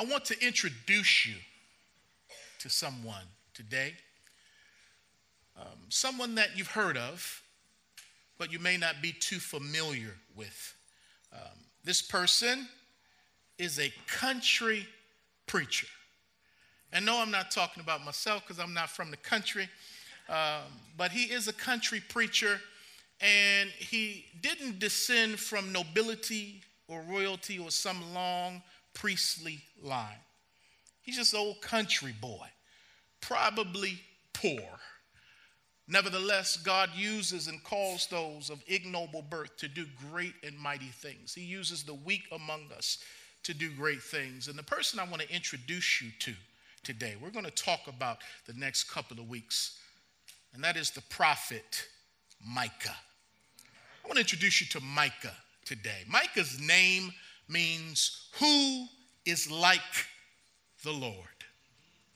I want to introduce you to someone today. Um, someone that you've heard of, but you may not be too familiar with. Um, this person is a country preacher. And no, I'm not talking about myself because I'm not from the country, um, but he is a country preacher and he didn't descend from nobility or royalty or some long priestly line. He's just an old country boy, probably poor. Nevertheless, God uses and calls those of ignoble birth to do great and mighty things. He uses the weak among us to do great things. And the person I want to introduce you to today, we're going to talk about the next couple of weeks, and that is the prophet Micah. I want to introduce you to Micah today. Micah's name means who is like the Lord.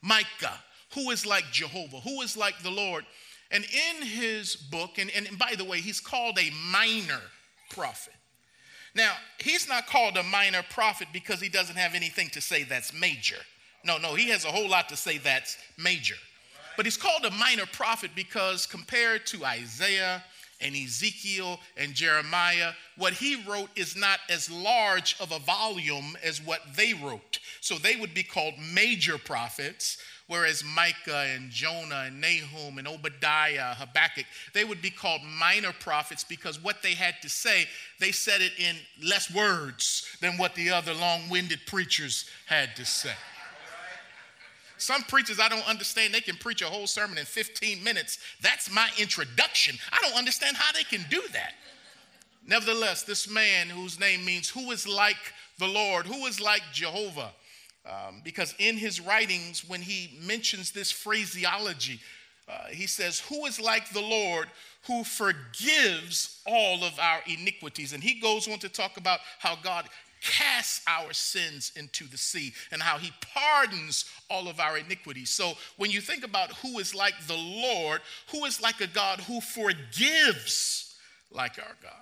Micah, who is like Jehovah, who is like the Lord. And in his book, and, and by the way, he's called a minor prophet. Now, he's not called a minor prophet because he doesn't have anything to say that's major. No, no, he has a whole lot to say that's major. But he's called a minor prophet because compared to Isaiah and Ezekiel and Jeremiah, what he wrote is not as large of a volume as what they wrote. So they would be called major prophets, whereas Micah and Jonah and Nahum and Obadiah, Habakkuk, they would be called minor prophets because what they had to say, they said it in less words than what the other long winded preachers had to say. Some preachers I don't understand, they can preach a whole sermon in 15 minutes. That's my introduction. I don't understand how they can do that. Nevertheless, this man whose name means who is like the Lord, who is like Jehovah, um, because in his writings, when he mentions this phraseology, uh, he says, Who is like the Lord who forgives all of our iniquities? And he goes on to talk about how God casts our sins into the sea and how he pardons all of our iniquities. So when you think about who is like the Lord, who is like a God who forgives like our God?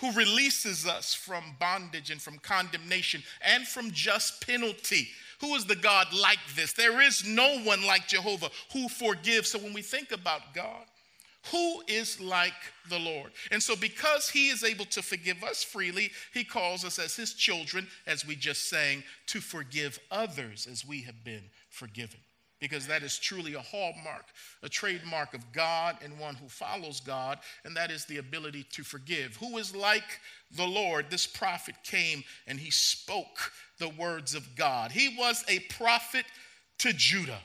Who releases us from bondage and from condemnation and from just penalty. Who is the God like this? There is no one like Jehovah who forgives. So when we think about God, who is like the Lord? And so, because He is able to forgive us freely, He calls us as His children, as we just sang, to forgive others as we have been forgiven. Because that is truly a hallmark, a trademark of God and one who follows God, and that is the ability to forgive. Who is like the Lord? This prophet came and he spoke the words of God. He was a prophet to Judah.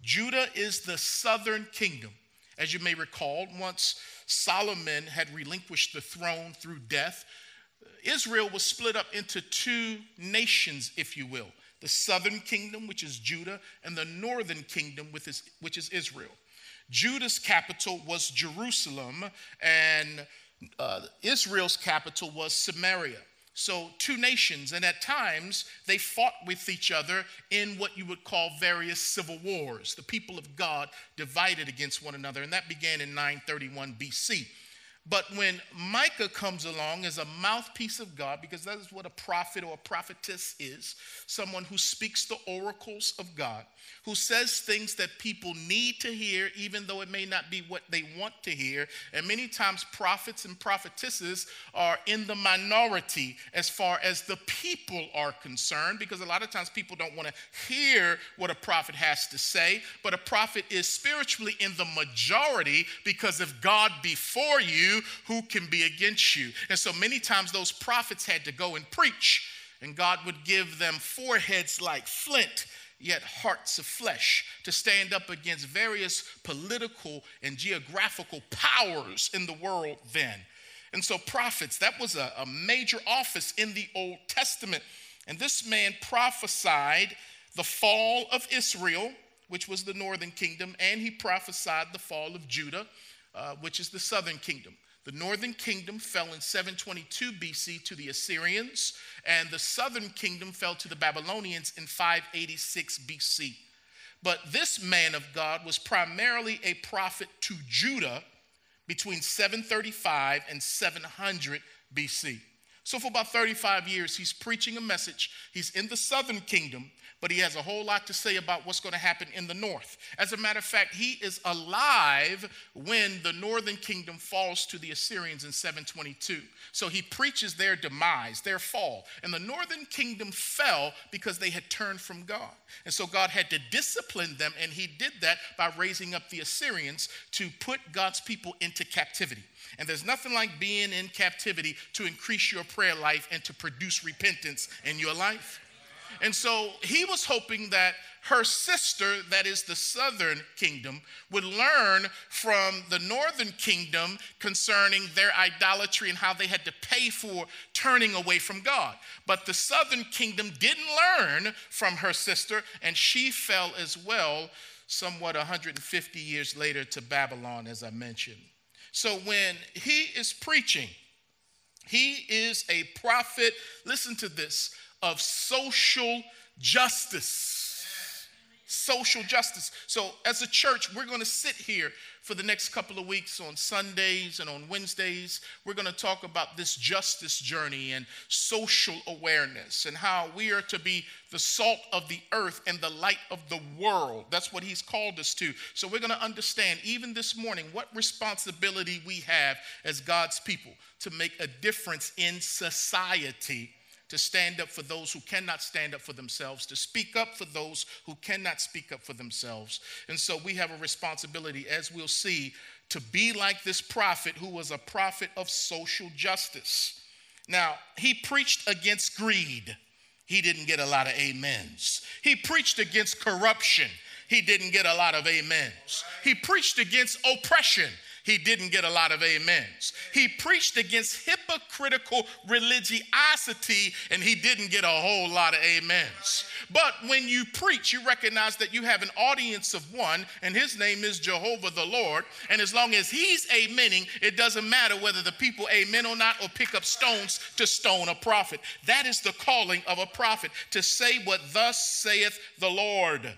Judah is the southern kingdom. As you may recall, once Solomon had relinquished the throne through death, Israel was split up into two nations, if you will the southern kingdom, which is Judah, and the northern kingdom, which is Israel. Judah's capital was Jerusalem, and uh, Israel's capital was Samaria. So, two nations, and at times they fought with each other in what you would call various civil wars. The people of God divided against one another, and that began in 931 BC. But when Micah comes along as a mouthpiece of God, because that is what a prophet or a prophetess is someone who speaks the oracles of God, who says things that people need to hear, even though it may not be what they want to hear. And many times, prophets and prophetesses are in the minority as far as the people are concerned, because a lot of times people don't want to hear what a prophet has to say. But a prophet is spiritually in the majority because if God before you, who can be against you? And so many times, those prophets had to go and preach, and God would give them foreheads like flint yet hearts of flesh, to stand up against various political and geographical powers in the world then. And so, prophets, that was a, a major office in the Old Testament. And this man prophesied the fall of Israel, which was the northern kingdom, and he prophesied the fall of Judah, uh, which is the southern kingdom. The northern kingdom fell in 722 BC to the Assyrians, and the southern kingdom fell to the Babylonians in 586 BC. But this man of God was primarily a prophet to Judah between 735 and 700 BC. So, for about 35 years, he's preaching a message. He's in the southern kingdom, but he has a whole lot to say about what's going to happen in the north. As a matter of fact, he is alive when the northern kingdom falls to the Assyrians in 722. So, he preaches their demise, their fall. And the northern kingdom fell because they had turned from God. And so, God had to discipline them, and he did that by raising up the Assyrians to put God's people into captivity. And there's nothing like being in captivity to increase your prayer life and to produce repentance in your life. And so he was hoping that her sister, that is the southern kingdom, would learn from the northern kingdom concerning their idolatry and how they had to pay for turning away from God. But the southern kingdom didn't learn from her sister, and she fell as well, somewhat 150 years later, to Babylon, as I mentioned. So when he is preaching, he is a prophet, listen to this, of social justice. Social justice. So, as a church, we're going to sit here for the next couple of weeks on Sundays and on Wednesdays. We're going to talk about this justice journey and social awareness and how we are to be the salt of the earth and the light of the world. That's what he's called us to. So we're going to understand, even this morning, what responsibility we have as God's people to make a difference in society to stand up for those who cannot stand up for themselves, to speak up for those who cannot speak up for themselves. And so we have a responsibility, as we'll see, to be like this prophet who was a prophet of social justice. Now, he preached against greed. He didn't get a lot of amens. He preached against corruption. He didn't get a lot of amens. He preached against oppression he didn't get a lot of amens. He preached against hypocritical religiosity and he didn't get a whole lot of amens. But when you preach, you recognize that you have an audience of one, and his name is Jehovah the Lord. And as long as he's amening, it doesn't matter whether the people amen or not or pick up stones to stone a prophet. That is the calling of a prophet to say what thus saith the Lord.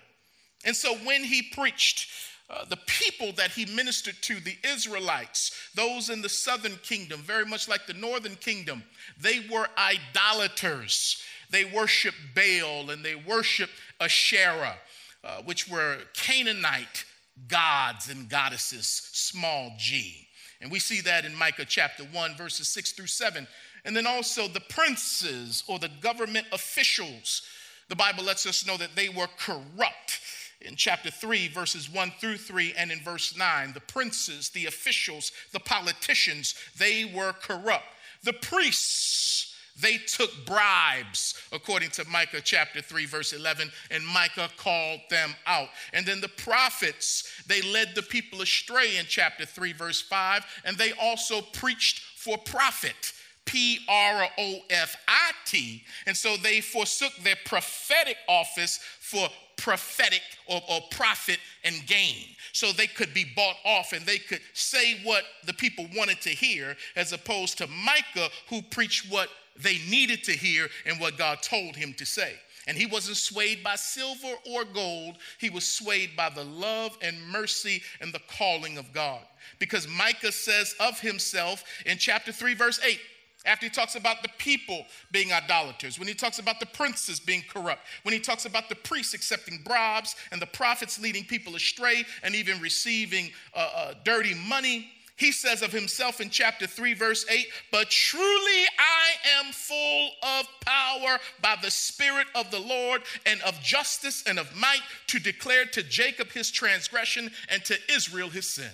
And so when he preached, uh, the people that he ministered to, the Israelites, those in the southern kingdom, very much like the northern kingdom, they were idolaters. They worshiped Baal and they worshiped Asherah, uh, which were Canaanite gods and goddesses, small g. And we see that in Micah chapter 1, verses 6 through 7. And then also the princes or the government officials. The Bible lets us know that they were corrupt in chapter 3, verses 1 through 3, and in verse 9. The princes, the officials, the politicians, they were corrupt. The priests, they took bribes, according to Micah chapter 3, verse 11, and Micah called them out. And then the prophets, they led the people astray in chapter 3, verse 5, and they also preached for profit. P R O F I T. And so they forsook their prophetic office for prophetic or, or profit and gain. So they could be bought off and they could say what the people wanted to hear, as opposed to Micah, who preached what they needed to hear and what God told him to say. And he wasn't swayed by silver or gold. He was swayed by the love and mercy and the calling of God. Because Micah says of himself in chapter 3, verse 8, after he talks about the people being idolaters, when he talks about the princes being corrupt, when he talks about the priests accepting bribes and the prophets leading people astray and even receiving uh, uh, dirty money, he says of himself in chapter 3, verse 8, But truly I am full of power by the Spirit of the Lord and of justice and of might to declare to Jacob his transgression and to Israel his sin.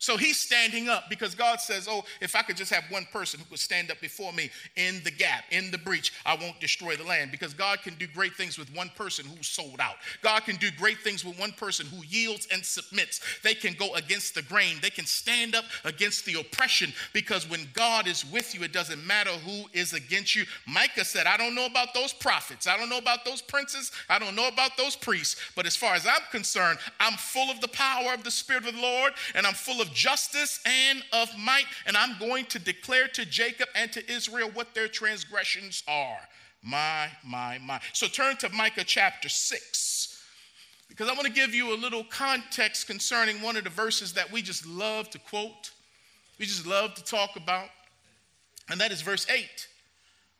So he's standing up because God says, Oh, if I could just have one person who could stand up before me in the gap, in the breach, I won't destroy the land. Because God can do great things with one person who's sold out. God can do great things with one person who yields and submits. They can go against the grain, they can stand up against the oppression. Because when God is with you, it doesn't matter who is against you. Micah said, I don't know about those prophets, I don't know about those princes, I don't know about those priests. But as far as I'm concerned, I'm full of the power of the Spirit of the Lord, and I'm full of justice and of might, and I'm going to declare to Jacob and to Israel what their transgressions are. My, my, my. So turn to Micah chapter 6, because I want to give you a little context concerning one of the verses that we just love to quote, we just love to talk about. And that is verse 8,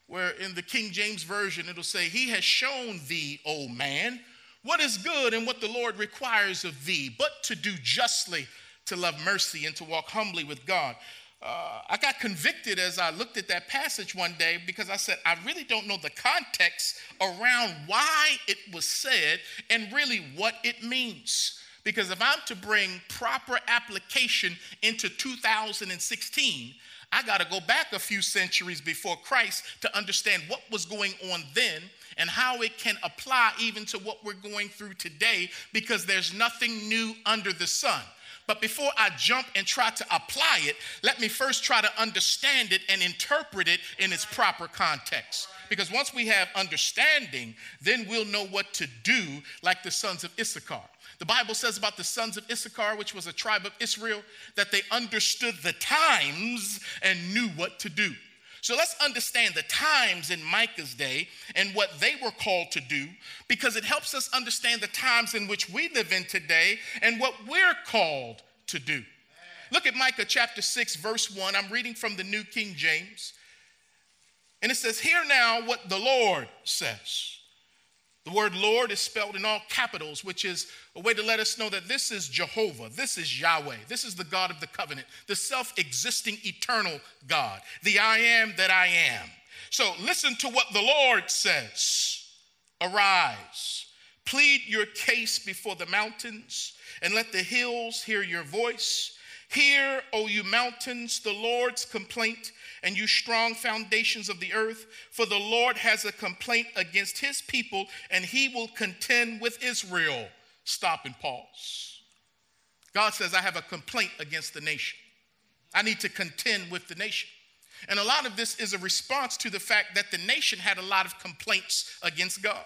where in the King James Version it'll say, He has shown thee, O man, what is good and what the Lord requires of thee, but to do justly, to love mercy, and to walk humbly with God. Uh, I got convicted as I looked at that passage one day because I said, I really don't know the context around why it was said and really what it means. Because if I'm to bring proper application into 2016, I got to go back a few centuries before Christ to understand what was going on then and how it can apply even to what we're going through today because there's nothing new under the sun. But before I jump and try to apply it, let me first try to understand it and interpret it in its proper context. Because once we have understanding, then we'll know what to do, like the sons of Issachar. The Bible says about the sons of Issachar, which was a tribe of Israel, that they understood the times and knew what to do. So let's understand the times in Micah's day and what they were called to do because it helps us understand the times in which we live in today and what we're called to do. Look at Micah chapter 6, verse 1. I'm reading from the New King James. And it says, Hear now what the Lord says. The word Lord is spelled in all capitals, which is a way to let us know that this is Jehovah, this is Yahweh, this is the God of the covenant, the self existing eternal God, the I am that I am. So listen to what the Lord says Arise, plead your case before the mountains, and let the hills hear your voice. Hear, O you mountains, the Lord's complaint, and you strong foundations of the earth, for the Lord has a complaint against his people, and he will contend with Israel. Stop and pause. God says, I have a complaint against the nation. I need to contend with the nation. And a lot of this is a response to the fact that the nation had a lot of complaints against God.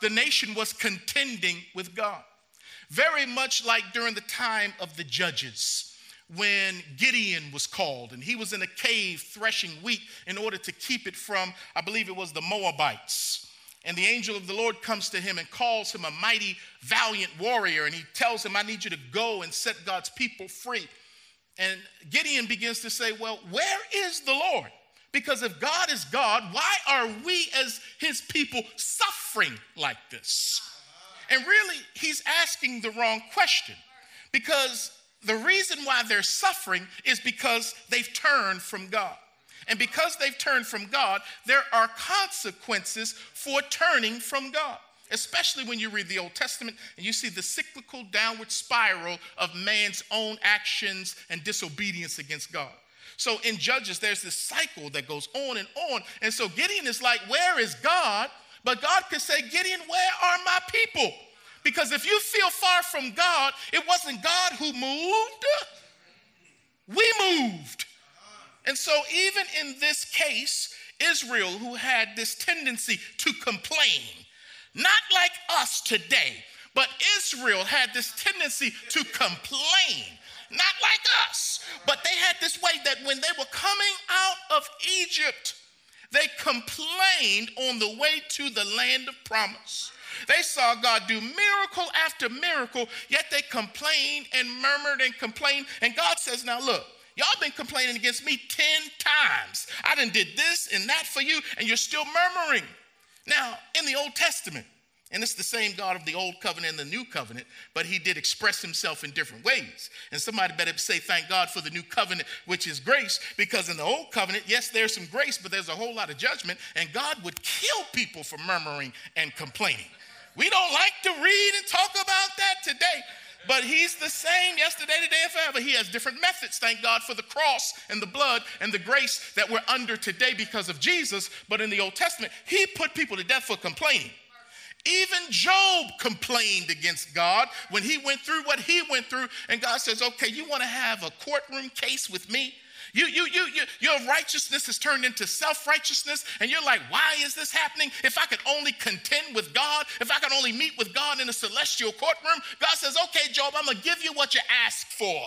The nation was contending with God. Very much like during the time of the judges when Gideon was called and he was in a cave threshing wheat in order to keep it from, I believe it was the Moabites. And the angel of the Lord comes to him and calls him a mighty, valiant warrior. And he tells him, I need you to go and set God's people free. And Gideon begins to say, Well, where is the Lord? Because if God is God, why are we as his people suffering like this? And really, he's asking the wrong question because the reason why they're suffering is because they've turned from God. And because they've turned from God, there are consequences for turning from God. Especially when you read the Old Testament and you see the cyclical downward spiral of man's own actions and disobedience against God. So in Judges, there's this cycle that goes on and on. And so Gideon is like, Where is God? But God could say, Gideon, where are my people? Because if you feel far from God, it wasn't God who moved, we moved. And so, even in this case, Israel, who had this tendency to complain, not like us today, but Israel had this tendency to complain, not like us, but they had this way that when they were coming out of Egypt, they complained on the way to the land of promise. They saw God do miracle after miracle, yet they complained and murmured and complained. And God says, Now look, y'all been complaining against me 10 times. I done did this and that for you, and you're still murmuring. Now, in the Old Testament, and it's the same God of the old covenant and the new covenant, but he did express himself in different ways. And somebody better say, Thank God for the new covenant, which is grace, because in the old covenant, yes, there's some grace, but there's a whole lot of judgment, and God would kill people for murmuring and complaining. We don't like to read and talk about that today. But he's the same yesterday, today, and forever. He has different methods. Thank God for the cross and the blood and the grace that we're under today because of Jesus. But in the Old Testament, he put people to death for complaining. Even Job complained against God when he went through what he went through. And God says, Okay, you want to have a courtroom case with me? You, you, you, you, your righteousness has turned into self righteousness, and you're like, why is this happening? If I could only contend with God, if I could only meet with God in a celestial courtroom, God says, okay, Job, I'm gonna give you what you asked for.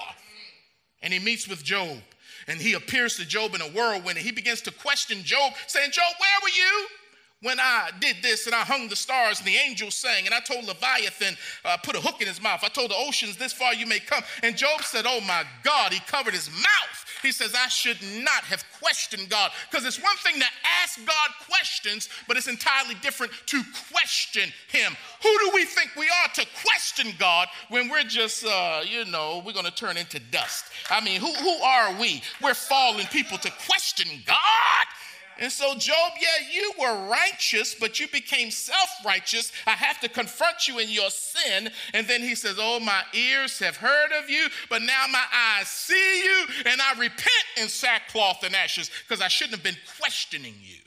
And he meets with Job, and he appears to Job in a whirlwind, and he begins to question Job, saying, Job, where were you? When I did this and I hung the stars and the angels sang and I told Leviathan, uh, put a hook in his mouth. I told the oceans, this far you may come. And Job said, Oh my God, he covered his mouth. He says, I should not have questioned God. Because it's one thing to ask God questions, but it's entirely different to question him. Who do we think we are to question God when we're just, uh, you know, we're going to turn into dust? I mean, who, who are we? We're fallen people to question God. And so, Job, yeah, you were righteous, but you became self righteous. I have to confront you in your sin. And then he says, Oh, my ears have heard of you, but now my eyes see you, and I repent in sackcloth and ashes because I shouldn't have been questioning you.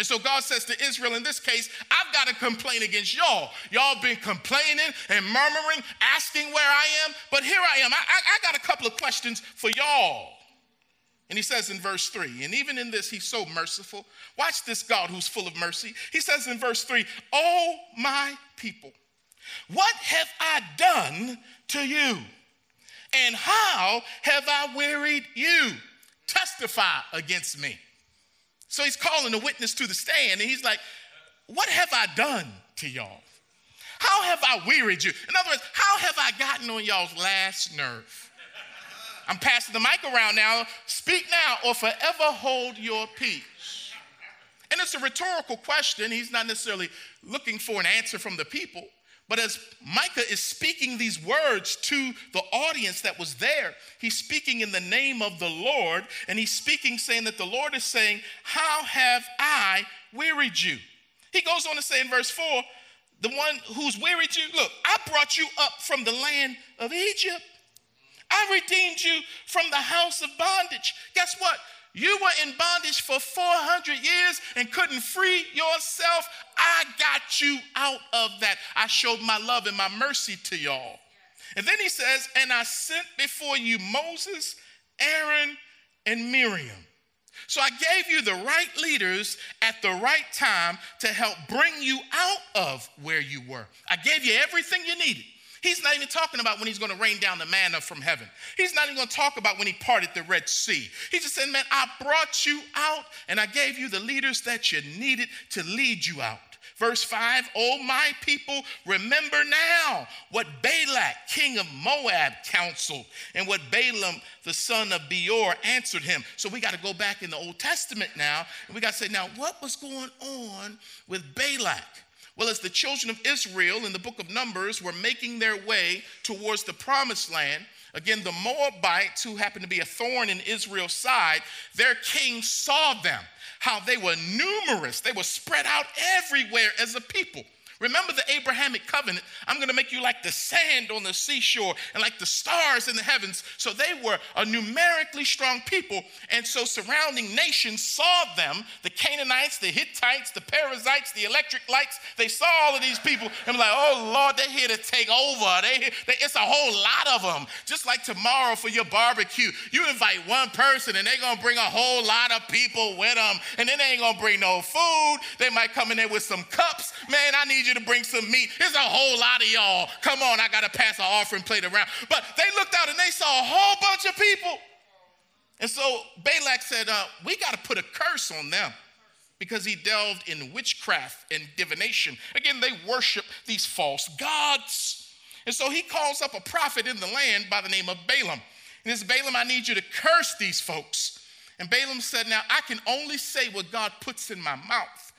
And so God says to Israel, in this case, I've got to complain against y'all. Y'all been complaining and murmuring, asking where I am, but here I am. I, I, I got a couple of questions for y'all. And he says in verse 3, and even in this, he's so merciful. Watch this God who's full of mercy. He says in verse 3, Oh, my people, what have I done to you? And how have I wearied you? Testify against me. So he's calling a witness to the stand, and he's like, What have I done to y'all? How have I wearied you? In other words, how have I gotten on y'all's last nerve? I'm passing the mic around now. Speak now or forever hold your peace. And it's a rhetorical question. He's not necessarily looking for an answer from the people. But as Micah is speaking these words to the audience that was there, he's speaking in the name of the Lord, and he's speaking saying that the Lord is saying, How have I wearied you? He goes on to say in verse 4, The one who's wearied you, look, I brought you up from the land of Egypt. I redeemed you from the house of bondage. Guess what? You were in bondage for 400 years and couldn't free yourself. I got you out of that. I showed my love and my mercy to y'all. And then he says, And I sent before you Moses, Aaron, and Miriam. So I gave you the right leaders at the right time to help bring you out of where you were. I gave you everything you needed. He's not even talking about when he's going to rain down the manna from heaven. He's not even going to talk about when he parted the Red Sea. He's just saying, Man, I brought you out and I gave you the leaders that you needed to lead you out. Verse 5 Oh, my people, remember now what Balak, king of Moab, counseled and what Balaam, the son of Beor, answered him. So we got to go back in the Old Testament now and we got to say, Now, what was going on with Balak? Well, as the children of Israel in the book of Numbers were making their way towards the promised land, again, the Moabites, who happened to be a thorn in Israel's side, their king saw them, how they were numerous, they were spread out everywhere as a people. Remember the Abrahamic covenant. I'm going to make you like the sand on the seashore and like the stars in the heavens. So they were a numerically strong people. And so surrounding nations saw them the Canaanites, the Hittites, the Perizzites, the electric lights. They saw all of these people and were like, oh Lord, they're here to take over. They, they, it's a whole lot of them. Just like tomorrow for your barbecue, you invite one person and they're going to bring a whole lot of people with them. And then they ain't going to bring no food. They might come in there with some cups. Man, I need you you to bring some meat. There's a whole lot of y'all. Come on, I got to pass an offering plate around. But they looked out and they saw a whole bunch of people. And so Balak said, uh, We got to put a curse on them because he delved in witchcraft and divination. Again, they worship these false gods. And so he calls up a prophet in the land by the name of Balaam. And says, Balaam, I need you to curse these folks. And Balaam said, Now I can only say what God puts in my mouth.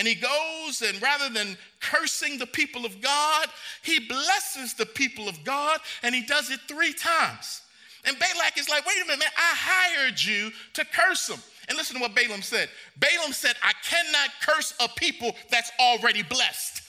And he goes, and rather than cursing the people of God, he blesses the people of God, and he does it three times. And Balak is like, wait a minute, man, I hired you to curse them. And listen to what Balaam said. Balaam said, I cannot curse a people that's already blessed.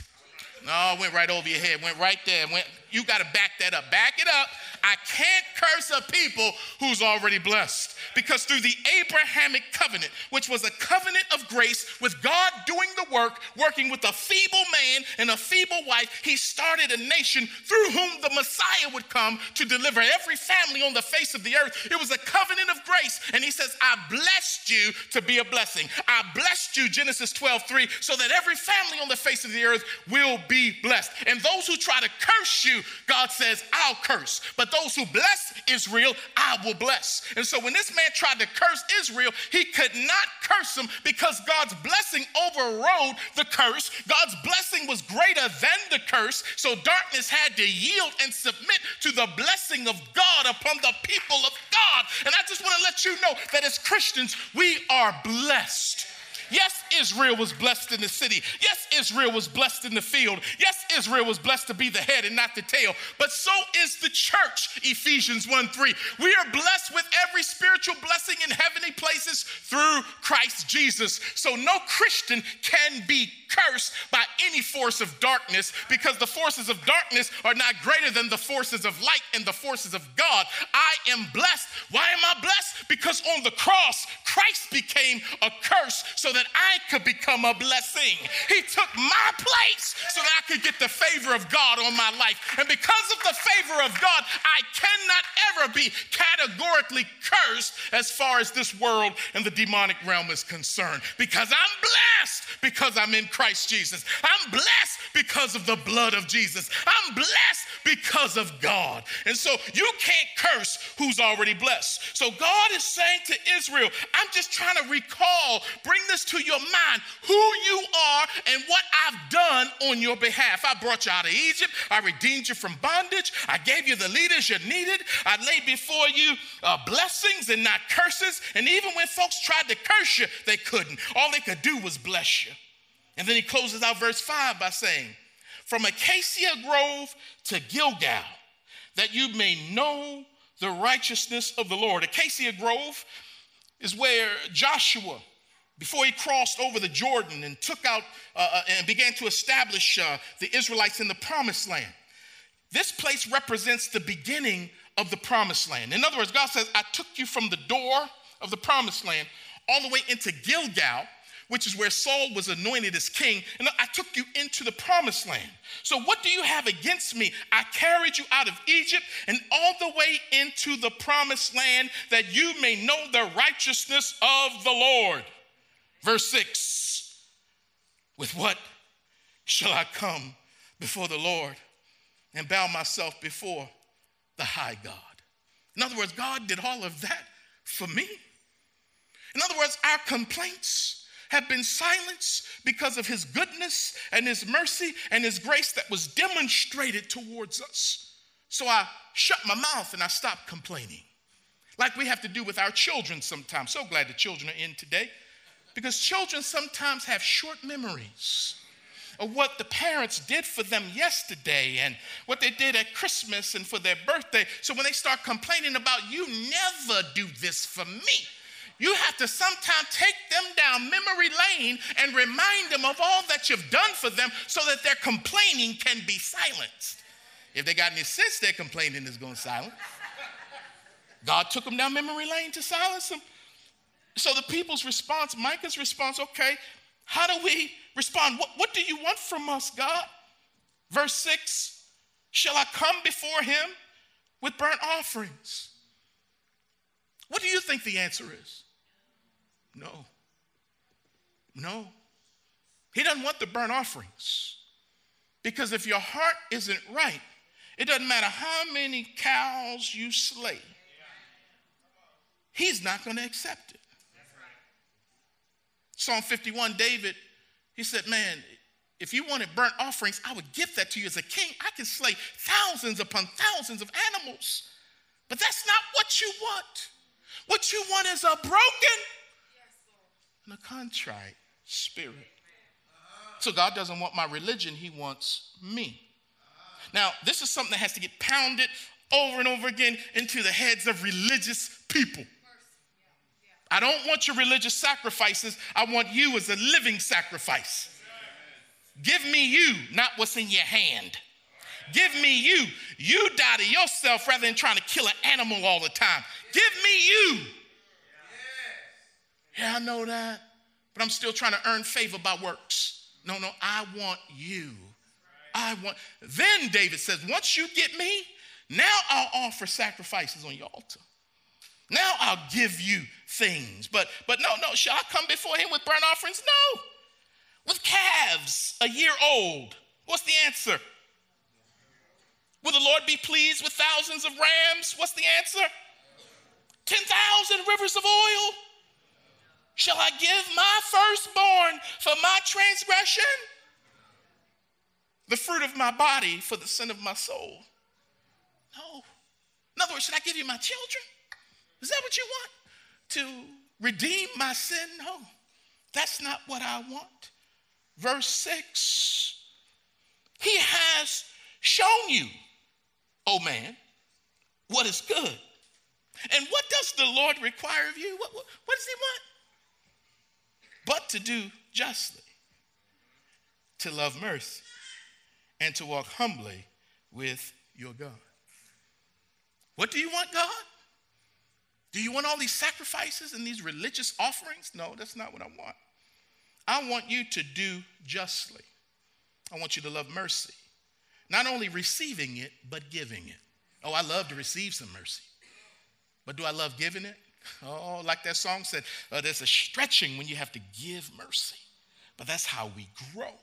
No, went right over your head, went right there. Went, you got to back that up. Back it up. I can't curse a people who's already blessed. Because through the Abrahamic covenant, which was a covenant of grace with God doing the work, working with a feeble man and a feeble wife, he started a nation through whom the Messiah would come to deliver every family on the face of the earth. It was a covenant of grace. And he says, I blessed you to be a blessing. I blessed you, Genesis 12, 3, so that every family on the face of the earth will be blessed. And those who try to curse you, God says, I'll curse. But those who bless Israel, I will bless. And so when this man tried to curse Israel, he could not curse them because God's blessing overrode the curse. God's blessing was greater than the curse. So darkness had to yield and submit to the blessing of God upon the people of God. And I just want to let you know that as Christians, we are blessed. Yes, Israel was blessed in the city. Yes, Israel was blessed in the field. Yes, Israel was blessed to be the head and not the tail. But so is the church, Ephesians 1 3. We are blessed with every spiritual blessing in heavenly places through Christ Jesus. So no Christian can be cursed by any force of darkness because the forces of darkness are not greater than the forces of light and the forces of God. I am blessed. Why am I blessed? Because on the cross, Christ became a curse so that that I could become a blessing. He took my place so that I could get the favor of God on my life. And because of the favor of God, I cannot ever be categorically cursed as far as this world and the demonic realm is concerned. Because I'm blessed because I'm in Christ Jesus. I'm blessed because of the blood of Jesus. I'm blessed because of God. And so you can't curse who's already blessed. So God is saying to Israel, I'm just trying to recall, bring this to your mind who you are and what I've done on your behalf. I brought you out of Egypt. I redeemed you from bondage. I gave you the leaders you needed. I laid before you uh, blessings and not curses. And even when folks tried to curse you, they couldn't. All they could do was bless you. And then he closes out verse 5 by saying, From Acacia Grove to Gilgal, that you may know the righteousness of the Lord. Acacia Grove is where Joshua before he crossed over the Jordan and took out uh, uh, and began to establish uh, the Israelites in the promised land. This place represents the beginning of the promised land. In other words, God says, I took you from the door of the promised land all the way into Gilgal, which is where Saul was anointed as king, and I took you into the promised land. So, what do you have against me? I carried you out of Egypt and all the way into the promised land that you may know the righteousness of the Lord. Verse 6 With what shall I come before the Lord and bow myself before the high God? In other words, God did all of that for me. In other words, our complaints have been silenced because of his goodness and his mercy and his grace that was demonstrated towards us. So I shut my mouth and I stopped complaining. Like we have to do with our children sometimes. So glad the children are in today. Because children sometimes have short memories of what the parents did for them yesterday and what they did at Christmas and for their birthday. So when they start complaining about, you never do this for me, you have to sometimes take them down memory lane and remind them of all that you've done for them so that their complaining can be silenced. If they got any sense, their complaining is going to silence. God took them down memory lane to silence them. So the people's response, Micah's response, okay, how do we respond? What, what do you want from us, God? Verse 6 Shall I come before him with burnt offerings? What do you think the answer is? No. No. He doesn't want the burnt offerings. Because if your heart isn't right, it doesn't matter how many cows you slay, he's not going to accept it. Psalm 51, David, he said, Man, if you wanted burnt offerings, I would give that to you as a king. I can slay thousands upon thousands of animals. But that's not what you want. What you want is a broken and a contrite spirit. So God doesn't want my religion, He wants me. Now, this is something that has to get pounded over and over again into the heads of religious people. I don't want your religious sacrifices. I want you as a living sacrifice. Give me you, not what's in your hand. Give me you. You die to yourself rather than trying to kill an animal all the time. Give me you. Yeah, I know that, but I'm still trying to earn favor by works. No, no, I want you. I want. Then David says, once you get me, now I'll offer sacrifices on your altar. Now I'll give you things. But but no, no, shall I come before him with burnt offerings? No. With calves a year old. What's the answer? Will the Lord be pleased with thousands of rams? What's the answer? 10,000 rivers of oil? Shall I give my firstborn for my transgression? The fruit of my body for the sin of my soul? No. In other words, should I give you my children? Is that what you want? To redeem my sin? No, that's not what I want. Verse 6 He has shown you, O oh man, what is good. And what does the Lord require of you? What, what, what does He want? But to do justly, to love mercy, and to walk humbly with your God. What do you want, God? Do you want all these sacrifices and these religious offerings? No, that's not what I want. I want you to do justly. I want you to love mercy, not only receiving it, but giving it. Oh, I love to receive some mercy. But do I love giving it? Oh, like that song said, uh, there's a stretching when you have to give mercy. But that's how we grow.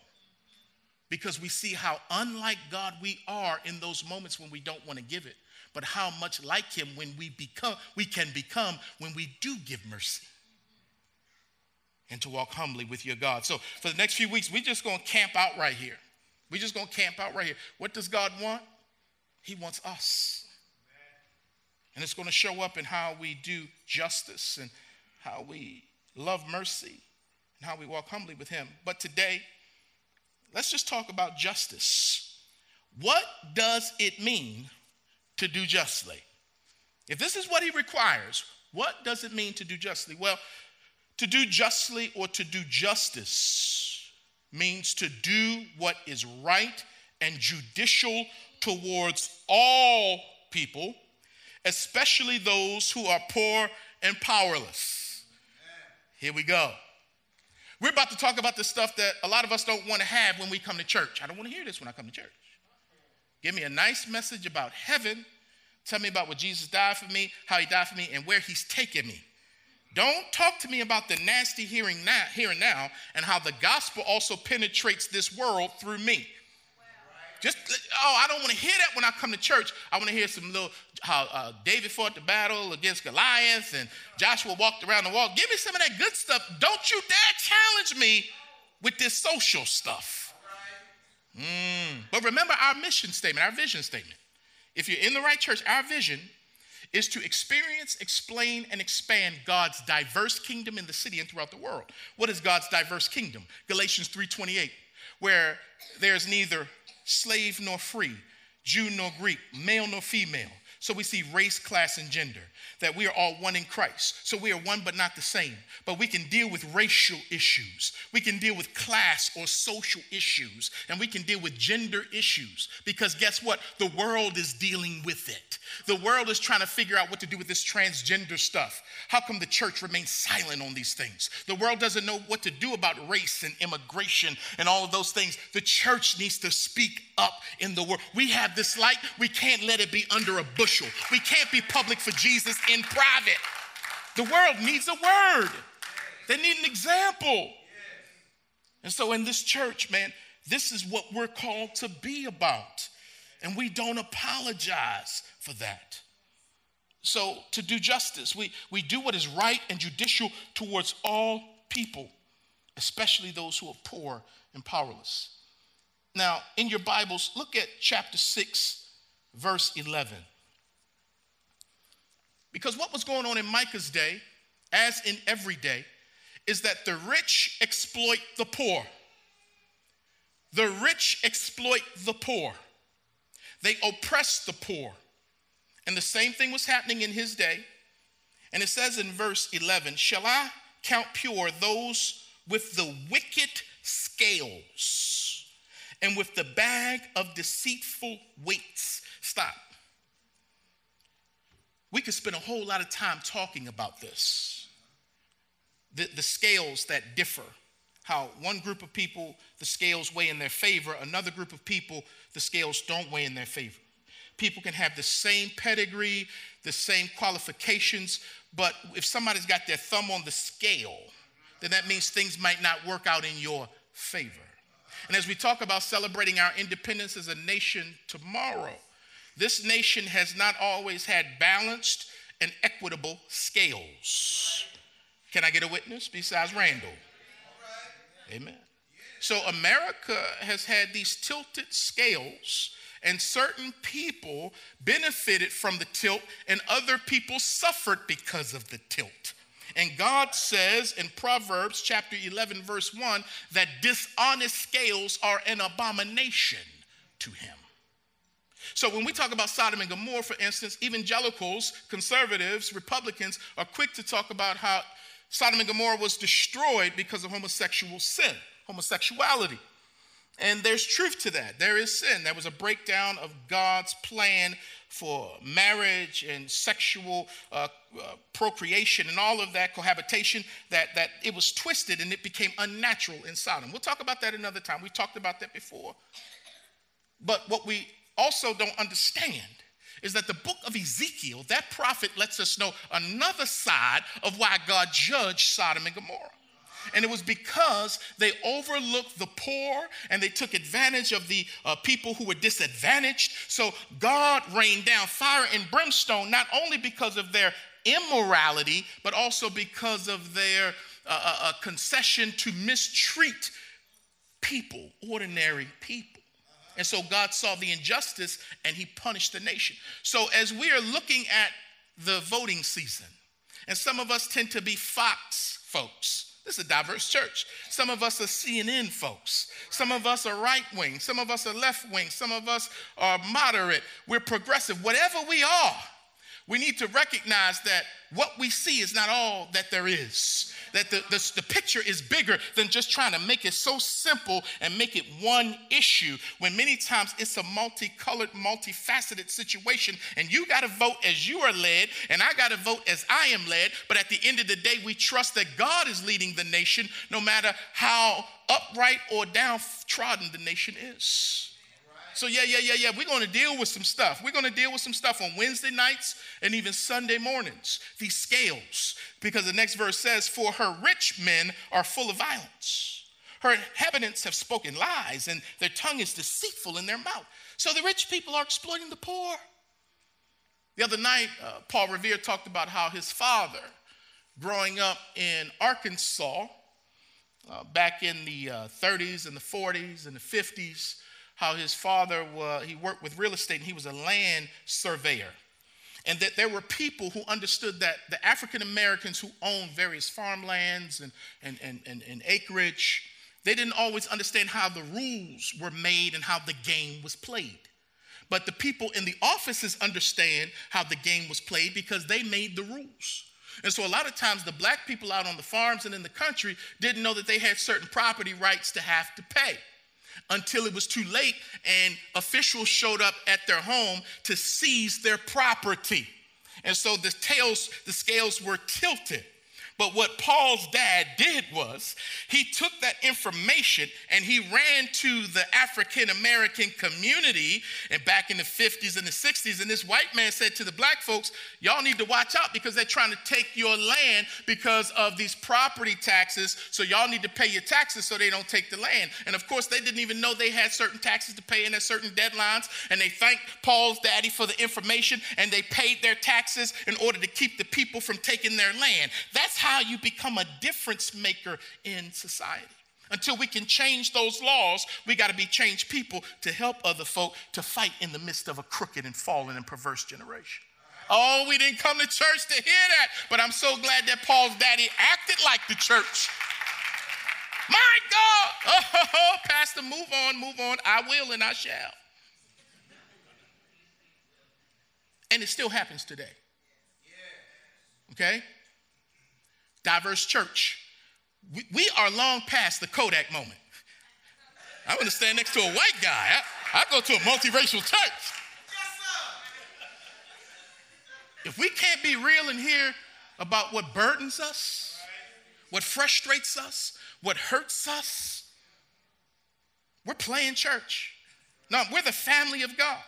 Because we see how unlike God we are in those moments when we don't want to give it, but how much like him when we become we can become when we do give mercy. And to walk humbly with your God. So for the next few weeks, we're just gonna camp out right here. We're just gonna camp out right here. What does God want? He wants us. And it's going to show up in how we do justice and how we love mercy and how we walk humbly with Him. But today, let's just talk about justice. What does it mean to do justly? If this is what He requires, what does it mean to do justly? Well, to do justly or to do justice means to do what is right and judicial towards all people especially those who are poor and powerless. Here we go. We're about to talk about the stuff that a lot of us don't want to have when we come to church. I don't want to hear this when I come to church. Give me a nice message about heaven. Tell me about what Jesus died for me, how he died for me, and where he's taking me. Don't talk to me about the nasty hearing now, here and now, and how the gospel also penetrates this world through me. Just oh, I don't want to hear that when I come to church. I want to hear some little how uh, David fought the battle against Goliath and Joshua walked around the wall. Give me some of that good stuff. Don't you dare challenge me with this social stuff. Mm. But remember our mission statement, our vision statement. If you're in the right church, our vision is to experience, explain, and expand God's diverse kingdom in the city and throughout the world. What is God's diverse kingdom? Galatians 3:28, where there's neither slave nor free, Jew nor Greek, male nor female. So we see race, class, and gender, that we are all one in Christ. So we are one but not the same. But we can deal with racial issues, we can deal with class or social issues, and we can deal with gender issues. Because guess what? The world is dealing with it. The world is trying to figure out what to do with this transgender stuff. How come the church remains silent on these things? The world doesn't know what to do about race and immigration and all of those things. The church needs to speak up in the world. We have this light, we can't let it be under a bushel. We can't be public for Jesus in private. The world needs a word, they need an example. And so in this church, man, this is what we're called to be about. And we don't apologize for that. So, to do justice, we, we do what is right and judicial towards all people, especially those who are poor and powerless. Now, in your Bibles, look at chapter 6, verse 11. Because what was going on in Micah's day, as in every day, is that the rich exploit the poor. The rich exploit the poor. They oppress the poor. And the same thing was happening in his day. And it says in verse 11 Shall I count pure those with the wicked scales and with the bag of deceitful weights? Stop. We could spend a whole lot of time talking about this. The, the scales that differ. How one group of people, the scales weigh in their favor, another group of people, the scales don't weigh in their favor people can have the same pedigree, the same qualifications, but if somebody's got their thumb on the scale, then that means things might not work out in your favor. And as we talk about celebrating our independence as a nation tomorrow, this nation has not always had balanced and equitable scales. Can I get a witness besides Randall? Amen. So America has had these tilted scales, and certain people benefited from the tilt, and other people suffered because of the tilt. And God says in Proverbs chapter 11, verse 1, that dishonest scales are an abomination to him. So when we talk about Sodom and Gomorrah, for instance, evangelicals, conservatives, Republicans are quick to talk about how Sodom and Gomorrah was destroyed because of homosexual sin, homosexuality. And there's truth to that. There is sin. There was a breakdown of God's plan for marriage and sexual uh, uh, procreation and all of that cohabitation that, that it was twisted and it became unnatural in Sodom. We'll talk about that another time. We talked about that before. But what we also don't understand is that the book of Ezekiel, that prophet lets us know another side of why God judged Sodom and Gomorrah. And it was because they overlooked the poor and they took advantage of the uh, people who were disadvantaged. So God rained down fire and brimstone, not only because of their immorality, but also because of their uh, uh, uh concession to mistreat people, ordinary people. And so God saw the injustice and he punished the nation. So as we are looking at the voting season, and some of us tend to be Fox folks. This is a diverse church. Some of us are CNN folks. Some of us are right wing. Some of us are left wing. Some of us are moderate. We're progressive. Whatever we are, we need to recognize that what we see is not all that there is. That the, the, the, picture is bigger than just trying to make it so simple and make it one issue, when many times it's a multicolored, multifaceted situation, and you got to vote as you are led, and I got to vote as I am led. But at the end of the day, we trust that God is leading the nation, no matter how upright or downtrodden the nation is. So, yeah, yeah, yeah, yeah. We're going to deal with some stuff. We're going to deal with some stuff on Wednesday nights and even Sunday mornings. These scales. Because the next verse says, For her rich men are full of violence. Her inhabitants have spoken lies, and their tongue is deceitful in their mouth. So the rich people are exploiting the poor. The other night, uh, Paul Revere talked about how his father, growing up in Arkansas, uh, back in the uh, 30s and the 40s and the 50s, how his father was, he worked with real estate and he was a land surveyor. And that there were people who understood that the African Americans who owned various farmlands and, and, and, and, and acreage, they didn't always understand how the rules were made and how the game was played. But the people in the offices understand how the game was played because they made the rules. And so a lot of times the black people out on the farms and in the country didn't know that they had certain property rights to have to pay until it was too late and officials showed up at their home to seize their property. And so the tails, the scales were tilted. But what Paul's dad did was he took that information and he ran to the African American community and back in the 50s and the 60s. And this white man said to the black folks, Y'all need to watch out because they're trying to take your land because of these property taxes. So y'all need to pay your taxes so they don't take the land. And of course, they didn't even know they had certain taxes to pay and at certain deadlines. And they thanked Paul's daddy for the information and they paid their taxes in order to keep the people from taking their land. That's how how you become a difference maker in society. Until we can change those laws, we got to be changed people to help other folk to fight in the midst of a crooked and fallen and perverse generation. Oh, we didn't come to church to hear that, but I'm so glad that Paul's daddy acted like the church. My God. Oh, oh, Pastor, move on, move on. I will and I shall. And it still happens today. Okay? Diverse church. We, we are long past the Kodak moment. I want to stand next to a white guy. I, I go to a multiracial church. If we can't be real in here about what burdens us, what frustrates us, what hurts us, we're playing church. No, we're the family of God.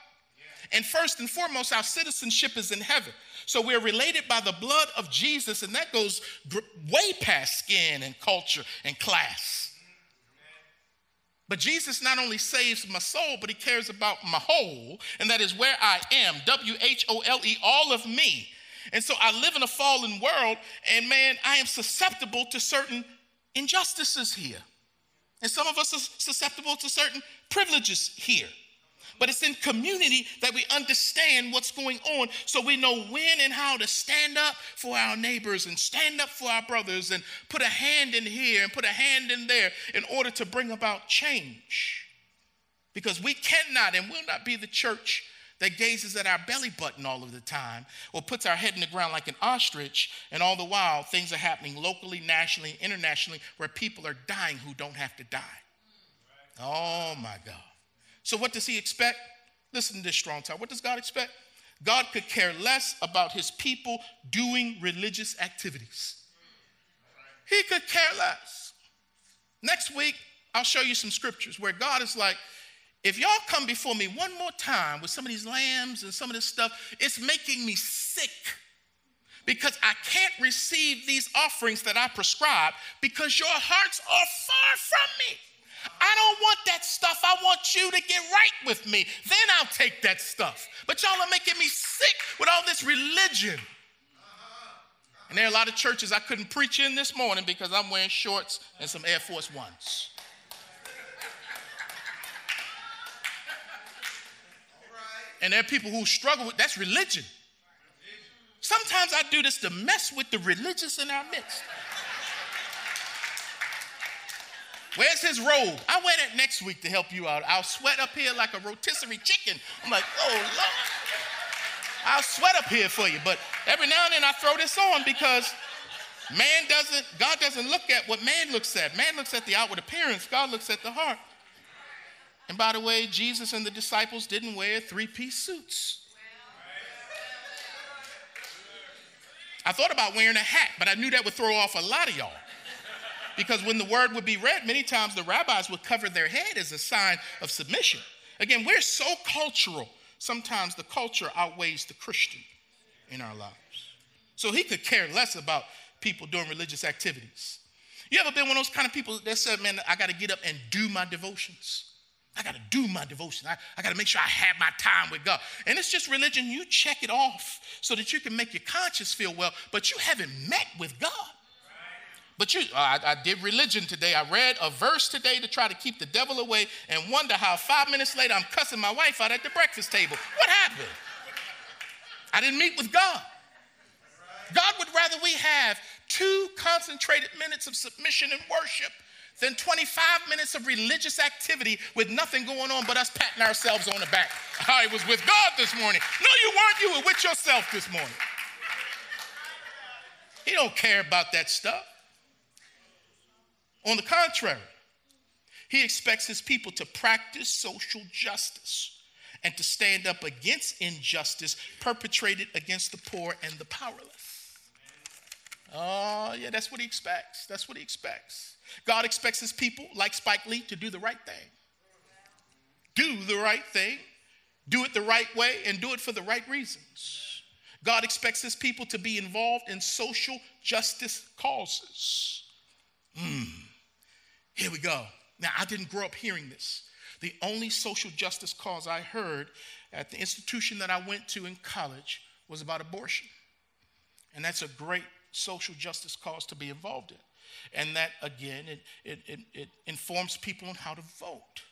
And first and foremost, our citizenship is in heaven. So we're related by the blood of Jesus, and that goes way past skin and culture and class. But Jesus not only saves my soul, but he cares about my whole, and that is where I am W H O L E, all of me. And so I live in a fallen world, and man, I am susceptible to certain injustices here. And some of us are susceptible to certain privileges here. But it's in community that we understand what's going on so we know when and how to stand up for our neighbors and stand up for our brothers and put a hand in here and put a hand in there in order to bring about change. Because we cannot and will not be the church that gazes at our belly button all of the time or puts our head in the ground like an ostrich, and all the while things are happening locally, nationally, internationally where people are dying who don't have to die. Oh my God. So, what does he expect? Listen to this Strong Tower. What does God expect? God could care less about his people doing religious activities. He could care less. Next week, I'll show you some scriptures where God is like, if y'all come before me one more time with some of these lambs and some of this stuff, it's making me sick because I can't receive these offerings that I prescribe because your hearts are far from me. I don't want that stuff. I want you to get right with me. Then I'll take that stuff. But y'all are making me sick with all this religion. And there are a lot of churches I couldn't preach in this morning because I'm wearing shorts and some Air Force Ones. And there are people who struggle with that's religion. Sometimes I do this to mess with the religious in our midst. Where's his robe? I wear that next week to help you out. I'll sweat up here like a rotisserie chicken. I'm like, oh Lord. I'll sweat up here for you. But every now and then I throw this on because man doesn't, God doesn't look at what man looks at. Man looks at the outward appearance, God looks at the heart. And by the way, Jesus and the disciples didn't wear three piece suits. I thought about wearing a hat, but I knew that would throw off a lot of y'all. Because when the word would be read, many times the rabbis would cover their head as a sign of submission. Again, we're so cultural. Sometimes the culture outweighs the Christian in our lives. So he could care less about people doing religious activities. You ever been one of those kind of people that said, man, I got to get up and do my devotions? I got to do my devotion. I, I got to make sure I have my time with God. And it's just religion. You check it off so that you can make your conscience feel well, but you haven't met with God. But you, uh, I, I, did religion today. I read a verse today to try to keep the devil away and wonder how five minutes later I'm cussing my wife out at the breakfast table. What happened? I didn't meet with God. God would rather we have two concentrated minutes of submission and worship than 25 minutes of religious activity with nothing going on but us patting ourselves on the back. I was with God this morning. No, you weren't. You were with yourself this morning. He don't care about that stuff. On the contrary, he expects his people to practice social justice and to stand up against injustice perpetrated against the poor and the powerless. Oh, yeah, that's what he expects. That's what he expects. God expects his people, like Spike Lee, to do the right thing. Do the right thing, do it the right way, and do it for the right reasons. God expects his people to be involved in social justice causes. Hmm. Here we go. Now, I didn't grow up hearing this. The only social justice cause I heard at the institution that I went to in college was about abortion. And that's a great social justice cause to be involved in. And that, again, it, it, it, it informs people on how to vote.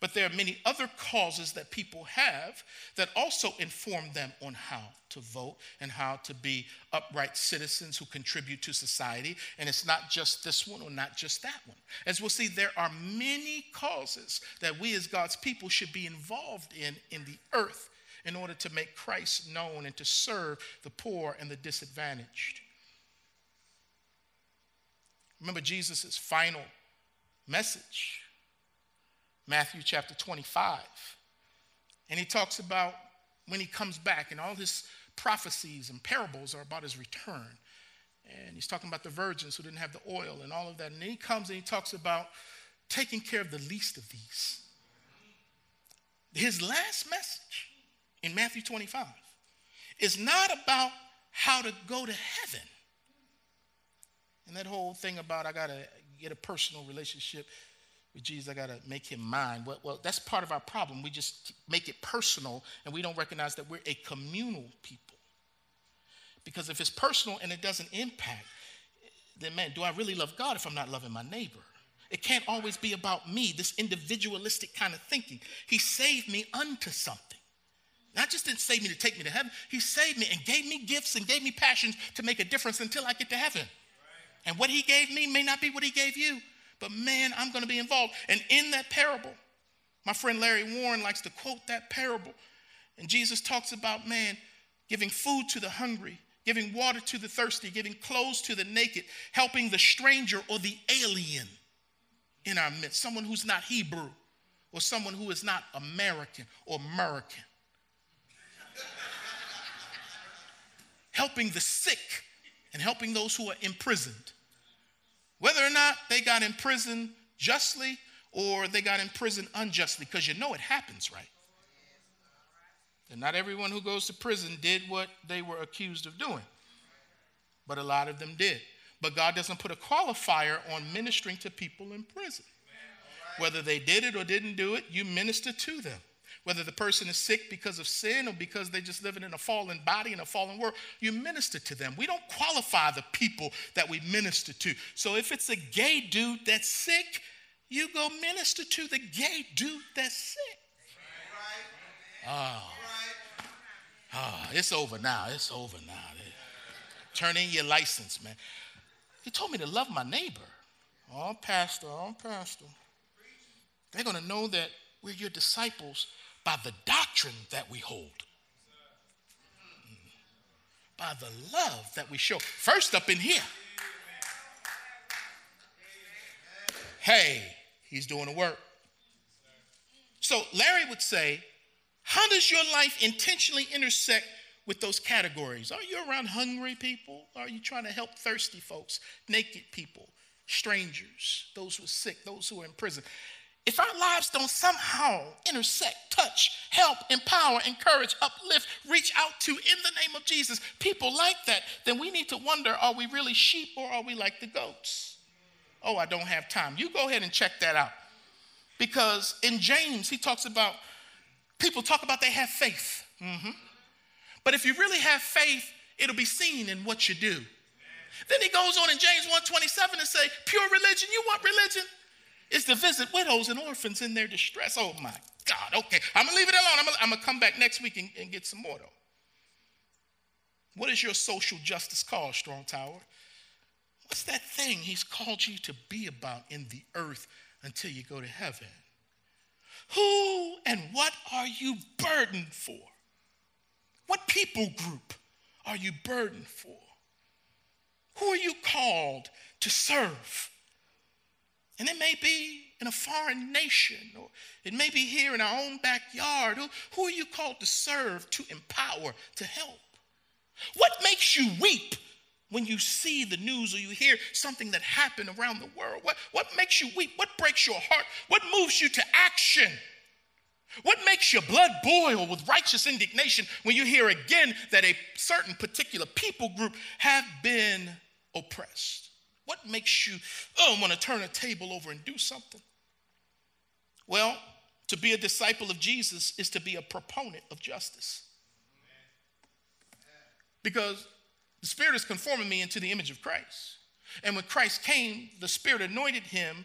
But there are many other causes that people have that also inform them on how to vote and how to be upright citizens who contribute to society. And it's not just this one or not just that one. As we'll see, there are many causes that we as God's people should be involved in in the earth in order to make Christ known and to serve the poor and the disadvantaged. Remember Jesus' final message, Matthew chapter 25. And he talks about when he comes back, and all his prophecies and parables are about his return. And he's talking about the virgins who didn't have the oil and all of that. And then he comes and he talks about taking care of the least of these. His last message in Matthew 25 is not about how to go to heaven. And that whole thing about I got to get a personal relationship Jesus, I got to make him mine. Well, well, that's part of our problem. We just make it personal and we don't recognize that we're a communal people. Because if it's personal and it doesn't impact, then man, do I really love God if I'm not loving my neighbor? It can't always be about me, this individualistic kind of thinking. He saved me unto something. Not just didn't save me to take me to heaven, He saved me and gave me gifts and gave me passions to make a difference until I get to heaven. And what He gave me may not be what He gave you, but man, I'm going to be involved. And in that parable, my friend Larry Warren likes to quote that parable. And Jesus talks about, man, giving food to the hungry, giving water to the thirsty, giving clothes to the naked, helping the stranger or the alien in our midst, someone who's not Hebrew or someone who is not American or American. helping the sick and helping those who are imprisoned. Whether or not they got imprisoned justly or they got imprisoned unjustly, because you know it happens, right? And not everyone who goes to prison did what they were accused of doing, but a lot of them did. But God doesn't put a qualifier on ministering to people in prison. Whether they did it or didn't do it, you minister to them. Whether the person is sick because of sin or because they're just living in a fallen body in a fallen world, you minister to them. We don't qualify the people that we minister to. So if it's a gay dude that's sick, you go minister to the gay dude that's sick. Oh. oh, it's over now. It's over now. Turn in your license, man. He told me to love my neighbor. Oh, pastor, oh, pastor. They're going to know that we're your disciples by the doctrine that we hold, by the love that we show. First up in here. Hey, he's doing the work. So Larry would say, How does your life intentionally intersect with those categories? Are you around hungry people? Are you trying to help thirsty folks, naked people, strangers, those who are sick, those who are in prison? If our lives don't somehow intersect, touch, help, empower, encourage, uplift, reach out to in the name of Jesus, people like that, then we need to wonder are we really sheep or are we like the goats? Oh, I don't have time. You go ahead and check that out. Because in James, he talks about people talk about they have faith. Mm-hmm. But if you really have faith, it'll be seen in what you do. Then he goes on in James 1:27 and say, pure religion, you want religion? Is to visit widows and orphans in their distress. Oh my God. Okay, I'm gonna leave it alone. I'm gonna, I'm gonna come back next week and, and, get some more though. What is your social justice called, Strong Tower? What's that thing he's called you to be about in the earth until you go to heaven? Who and what are you burdened for? What people group are you burdened for? Who are you called to serve? And it may be in a foreign nation, or it may be here in our own backyard. Who, who are you called to serve, to empower, to help? What makes you weep when you see the news or you hear something that happened around the world? What, what makes you weep? What breaks your heart? What moves you to action? What makes your blood boil with righteous indignation when you hear again that a certain particular people group have been oppressed? What makes you, oh, want to turn a table over and do something? Well, to be a disciple of Jesus is to be a proponent of justice. Because the Spirit is conforming me into the image of Christ. And when Christ came, the Spirit anointed him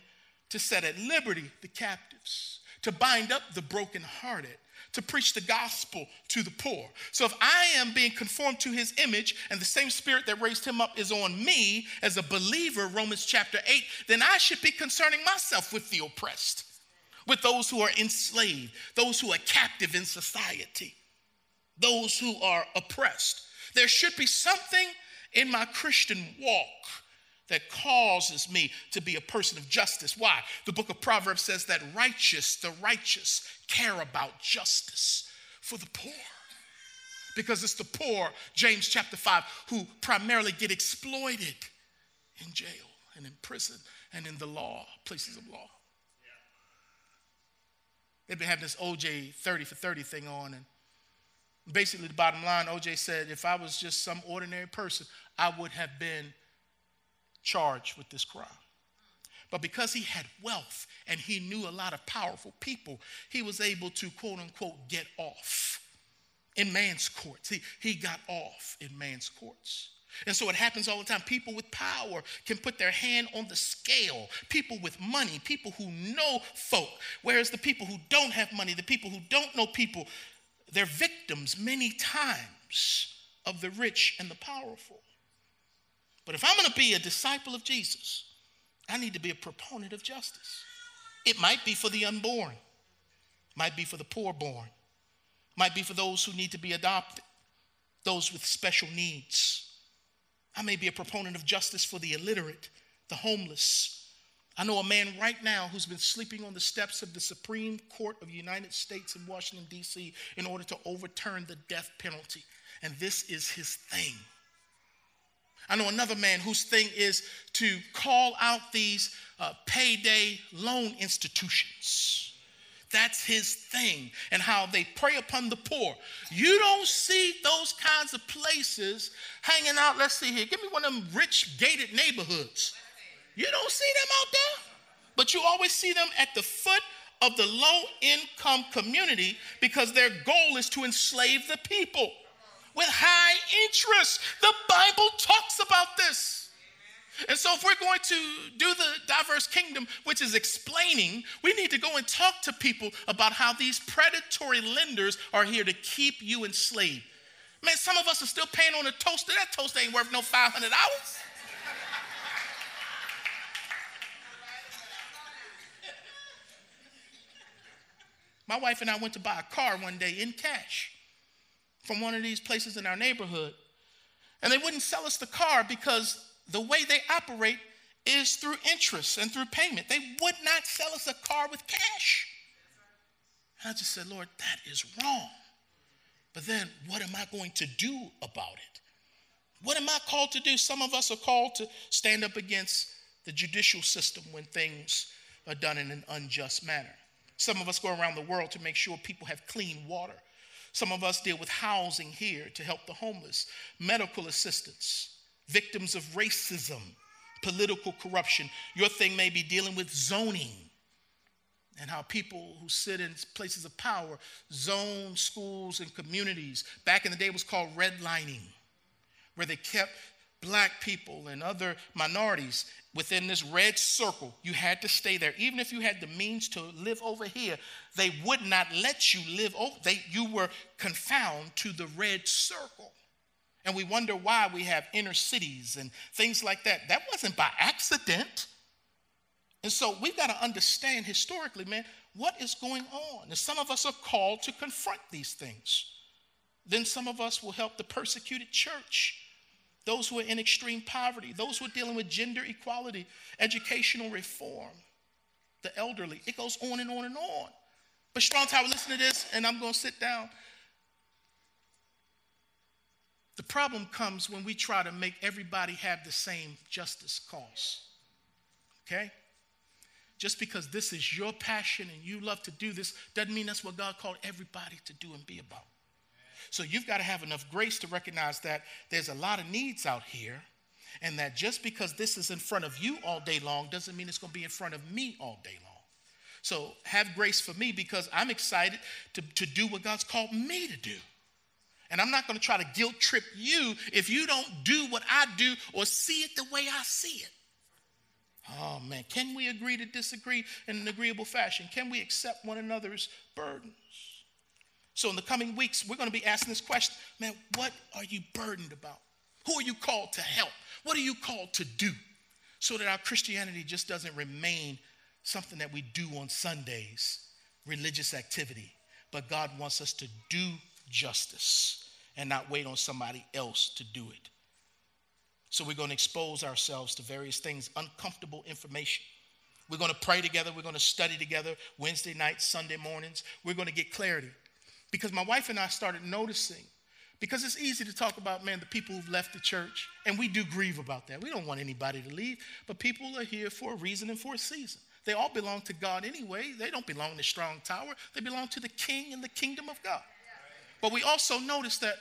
to set at liberty the captives, to bind up the brokenhearted, to preach the gospel to the poor. So if I am being conformed to his image and the same spirit that raised him up is on me as a believer, Romans chapter 8, then I should be concerning myself with the oppressed, with those who are enslaved, those who are captive in society, those who are oppressed. There should be something in my Christian walk that causes me to be a person of justice. Why? The book of Proverbs says that righteous, the righteous, care about justice for the poor. Because it's the poor, James chapter 5, who primarily get exploited in jail and in prison and in the law, places of law. They've been having this OJ 30 for 30 thing on, and basically the bottom line, OJ said, if I was just some ordinary person, I would have been charged with this crime. But because he had wealth and he knew a lot of powerful people, he was able to quote unquote get off. in man's courts. He, he got off in man's courts. And so it happens all the time. People with power can put their hand on the scale. People with money, people who know folk. Whereas the people who don't have money, the people who don't know people, they're victims many times of the rich and the powerful. But if I'm going to be a disciple of Jesus, I need to be a proponent of justice. It might be for the unborn, might be for the poor born, might be for those who need to be adopted, those with special needs. I may be a proponent of justice for the illiterate, the homeless. I know a man right now who's been sleeping on the steps of the Supreme Court of the United States in Washington, D.C., in order to overturn the death penalty. And this is his thing. I know another man whose thing is to call out these uh, payday loan institutions. That's his thing, and how they prey upon the poor. You don't see those kinds of places hanging out. Let's see here. Give me one of them rich gated neighborhoods. You don't see them out there, but you always see them at the foot of the low income community because their goal is to enslave the people with high interest. The Bible talks about this. And so, if we're going to do the diverse kingdom, which is explaining, we need to go and talk to people about how these predatory lenders are here to keep you enslaved. Man, some of us are still paying on a toaster. That toaster ain't worth no $500. My wife and I went to buy a car one day in cash from one of these places in our neighborhood. And they wouldn't sell us the car because the way they operate is through interest and through payment. They would not sell us a car with cash. And I just said, Lord, that is wrong. But then what am I going to do about it? What am I called to do? Some of us are called to stand up against the judicial system when things are done in an unjust manner. Some of us go around the world to make sure people have clean water. Some of us deal with housing here to help the homeless, medical assistance, victims of racism, political corruption. Your thing may be dealing with zoning and how people who sit in places of power zone schools and communities. Back in the day, it was called redlining, where they kept black people and other minorities within this red circle. You had to stay there. Even if you had the means to live over here, they would not let you live over. They, you were confound to the red circle. And we wonder why we have inner cities and things like that. That wasn't by accident. And so we've got to understand historically, man, what is going on. And some of us are called to confront these things. Then some of us will help the persecuted church, those who are in extreme poverty, those who are dealing with gender equality, educational reform, the elderly. It goes on and on and on. But Strong Tower, listen to this, and I'm going to sit down. The problem comes when we try to make everybody have the same justice cause. Okay? Just because this is your passion and you love to do this doesn't mean that's what God called everybody to do and be about. So you've got to have enough grace to recognize that there's a lot of needs out here, and that just because this is in front of you all day long doesn't mean it's going to be in front of me all day long. So have grace for me because I'm excited to, to do what God's called me to do. And I'm not going to try to guilt trip you if you don't do what I do or see it the way I see it. Oh man, can we agree to disagree in an agreeable fashion? Can we accept one another's burdens? So, in the coming weeks, we're going to be asking this question man, what are you burdened about? Who are you called to help? What are you called to do? So that our Christianity just doesn't remain something that we do on Sundays, religious activity, but God wants us to do justice and not wait on somebody else to do it. So we're going to expose ourselves to various things, uncomfortable information. We're going to pray together. We're going to study together Wednesday nights, Sunday mornings. We're going to get clarity. Because my wife and I started noticing, because it's easy to talk about, man, the people who've left the church, and we do grieve about that. We don't want anybody to leave, but people are here for a reason and for a season. They all belong to God anyway. They don't belong in to Strong Tower, they belong to the King and the kingdom of God. But we also noticed that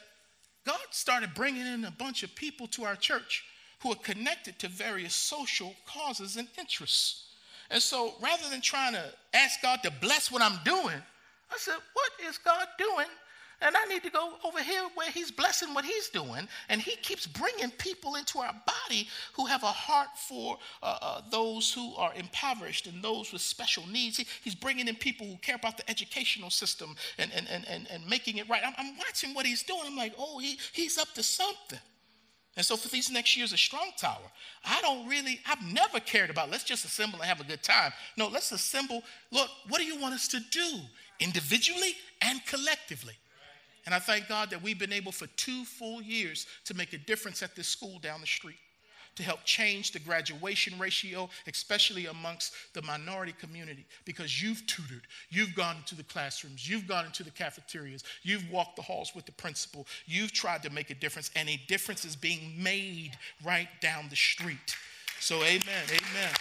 God started bringing in a bunch of people to our church who are connected to various social causes and interests. And so rather than trying to ask God to bless what I'm doing, I said, What is God doing And I need to go over here where he's blessing what he's doing. And he keeps bringing people into our body who have a heart for uh, uh, those who are impoverished and those with special needs. He, he's bringing in people who care about the educational system and, and, and, and, and making it right. I'm, I'm watching what he's doing. I'm like, oh, he, he's up to something. And so for these next years of Strong Tower, I don't really, I've never cared about let's just assemble and have a good time. No, let's assemble. Look, what do you want us to do individually and collectively? And I thank God that we've been able for two full years to make a difference at this school down the street to help change the graduation ratio, especially amongst the minority community, because you've tutored, you've gone into the classrooms, you've gone into the cafeterias, you've walked the halls with the principal, you've tried to make a difference, and a difference is being made right down the street. So, amen, amen.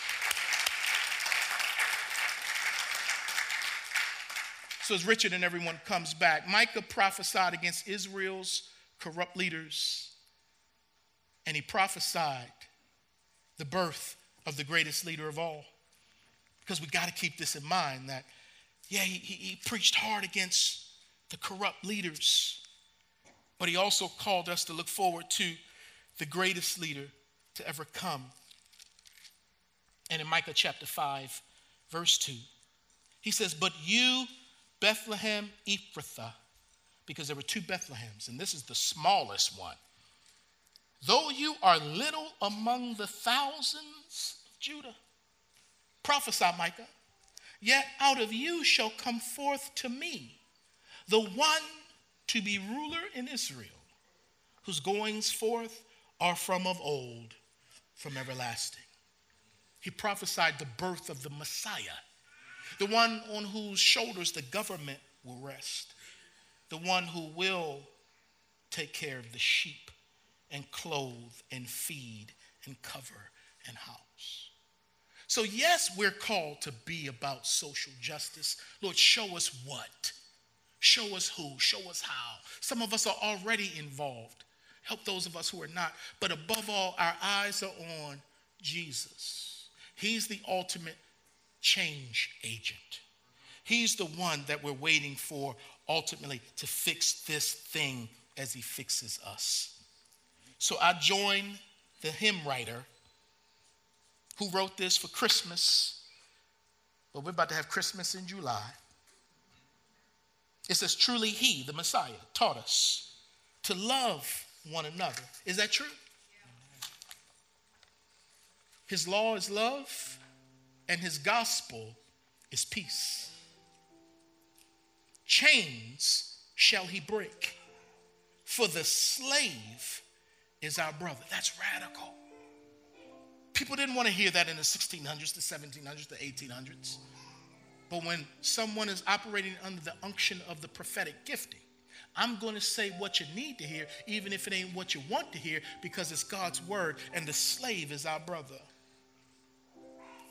So as Richard and everyone comes back, Micah prophesied against Israel's corrupt leaders, and he prophesied the birth of the greatest leader of all. Because we got to keep this in mind that, yeah, he, he, he preached hard against the corrupt leaders, but he also called us to look forward to the greatest leader to ever come. And in Micah chapter 5, verse 2, he says, But you, Bethlehem Ephrathah, because there were two Bethlehems, and this is the smallest one. Though you are little among the thousands of Judah, prophesy, Micah, yet out of you shall come forth to me the one to be ruler in Israel, whose goings forth are from of old, from everlasting. He prophesied the birth of the Messiah the one on whose shoulders the government will rest, the one who will take care of the sheep and clothe and feed and cover and house. So, yes, we're called to be about social justice. Lord, show us what. Show us who. Show us how. Some of us are already involved. Help those of us who are not. But above all, our eyes are on Jesus. He's the ultimate change agent. He's the one that we're waiting for ultimately to fix this thing as he fixes us. So I join the hymn writer who wrote this for Christmas, but we're about to have Christmas in July. It says, Truly, he, the Messiah, taught us to love one another. Is that true? His law is love and his gospel is peace. Chains shall he break, for the slave is our brother. That's radical. People didn't want to hear that in the 1600s, the 1700s, the 1800s. But when someone is operating under the unction of the prophetic gifting, I'm going to say what you need to hear, even if it ain't what you want to hear, because it's God's word, and the slave is our brother.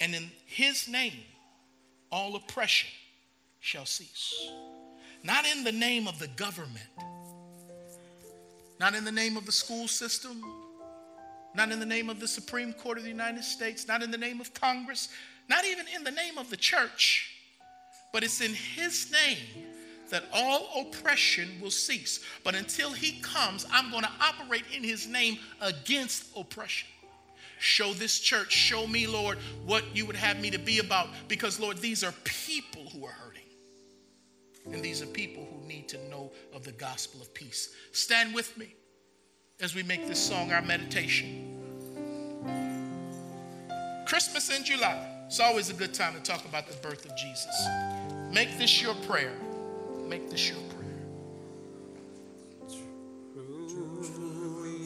And in his name, all oppression shall cease. Not in the name of the government, not in the name of the school system, not in the name of the Supreme Court of the United States, not in the name of Congress, not even in the name of the church, but it's in his name that all oppression will cease. But until he comes, I'm going to operate in his name against oppression. Show this church, show me, Lord, what you would have me to be about. Because, Lord, these are people who are hurting. And these are people who need to know of the gospel of peace. Stand with me as we make this song our meditation. Christmas in July. It's always a good time to talk about the birth of Jesus. Make this your prayer. Make this your prayer. Truly,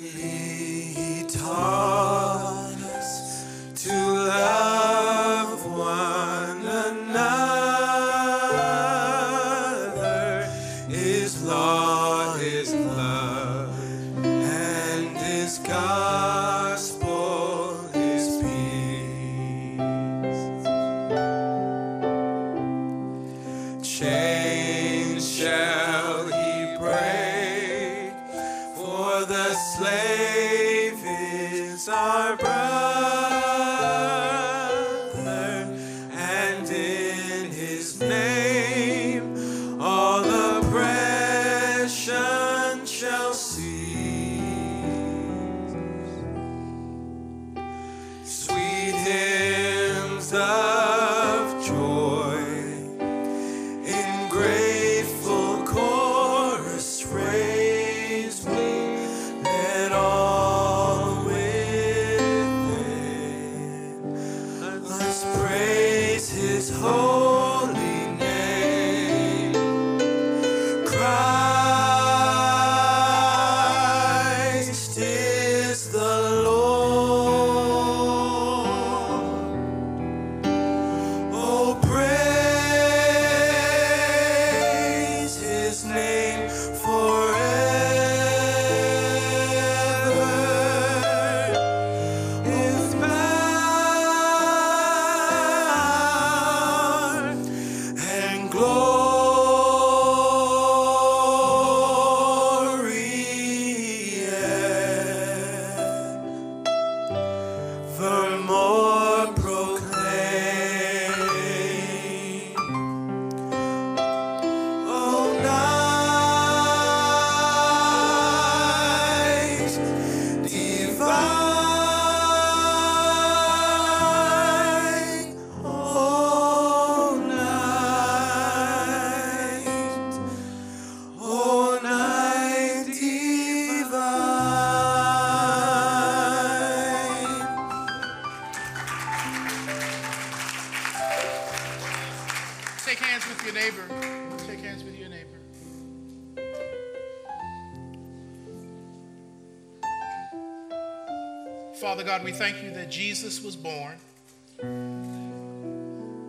Father God, we thank you that Jesus was born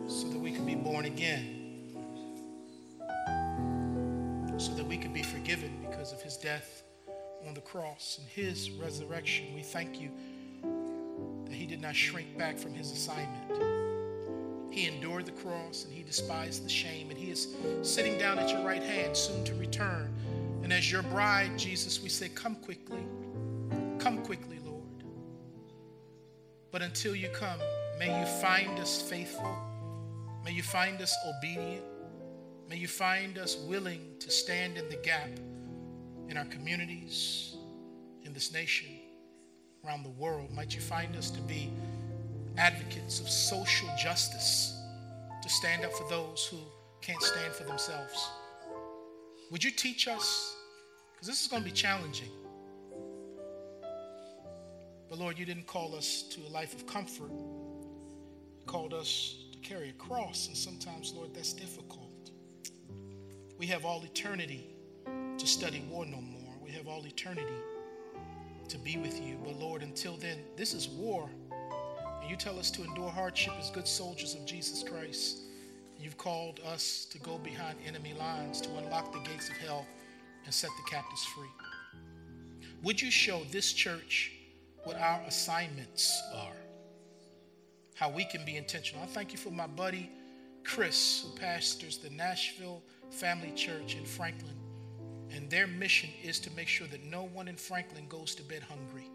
so that we could be born again, so that we could be forgiven because of his death on the cross and his resurrection. We thank you that he did not shrink back from his assignment. He endured the cross and he despised the shame, and he is sitting down at your right hand, soon to return. And as your bride, Jesus, we say, Come quickly. Come quickly. But until you come, may you find us faithful. May you find us obedient. May you find us willing to stand in the gap in our communities, in this nation, around the world. Might you find us to be advocates of social justice, to stand up for those who can't stand for themselves. Would you teach us? Because this is going to be challenging. But Lord, you didn't call us to a life of comfort. You called us to carry a cross, and sometimes, Lord, that's difficult. We have all eternity to study war no more. We have all eternity to be with you. But Lord, until then, this is war. And you tell us to endure hardship as good soldiers of Jesus Christ. You've called us to go behind enemy lines, to unlock the gates of hell and set the captives free. Would you show this church what our assignments are? How we can be intentional. I thank you for my buddy Chris, who pastors the Nashville Family Church in Franklin. And their mission is to make sure that no one in Franklin goes to bed hungry.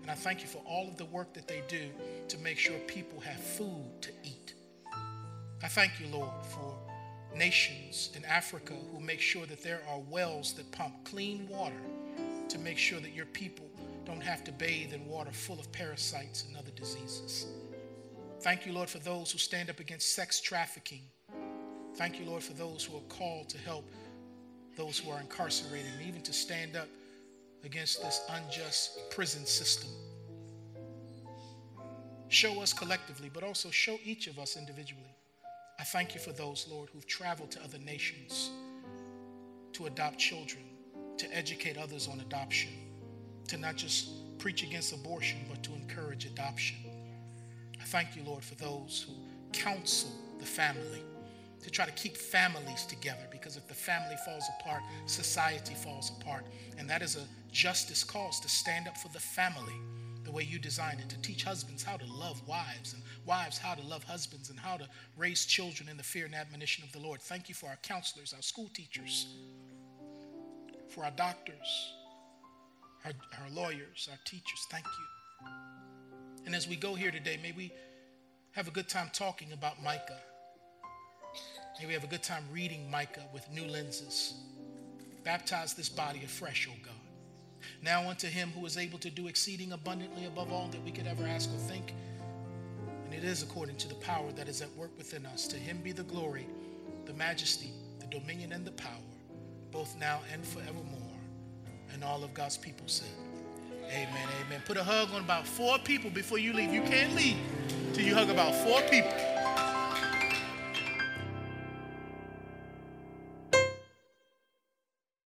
And I thank you for all of the work that they do to make sure people have food to eat. I thank you, Lord, for nations in Africa who make sure that there are wells that pump clean water to make sure that your people don't have to bathe in water full of parasites and other diseases. Thank you, Lord, for those who stand up against sex trafficking. Thank you, Lord, for those who are called to help those who are incarcerated and even to stand up against this unjust prison system. Show us collectively, but also show each of us individually. I thank you for those, Lord, who've traveled to other nations to adopt children, to educate others on adoption, to not just preach against abortion, but to encourage adoption. I thank you, Lord, for those who counsel the family to try to keep families together because if the family falls apart, society falls apart. And that is a justice cause to stand up for the family the way you designed it, to teach husbands how to love wives and wives how to love husbands and how to raise children in the fear and admonition of the Lord. Thank you for our counselors, our school teachers, for our doctors, our, our lawyers, our teachers. Thank you. And as we go here today, may we have a good time talking about Micah. May we have a good time reading Micah with new lenses. Baptize this body afresh, O God. Now unto him who is able to do exceeding abundantly above all that we could ever ask or think. And it is according to the power that is at work within us. To him be the glory, the majesty, the dominion, and the power, both now and forevermore. And all of God's people said, Amen, amen. Put a hug on about four people before you leave. You can't leave till you hug about four people.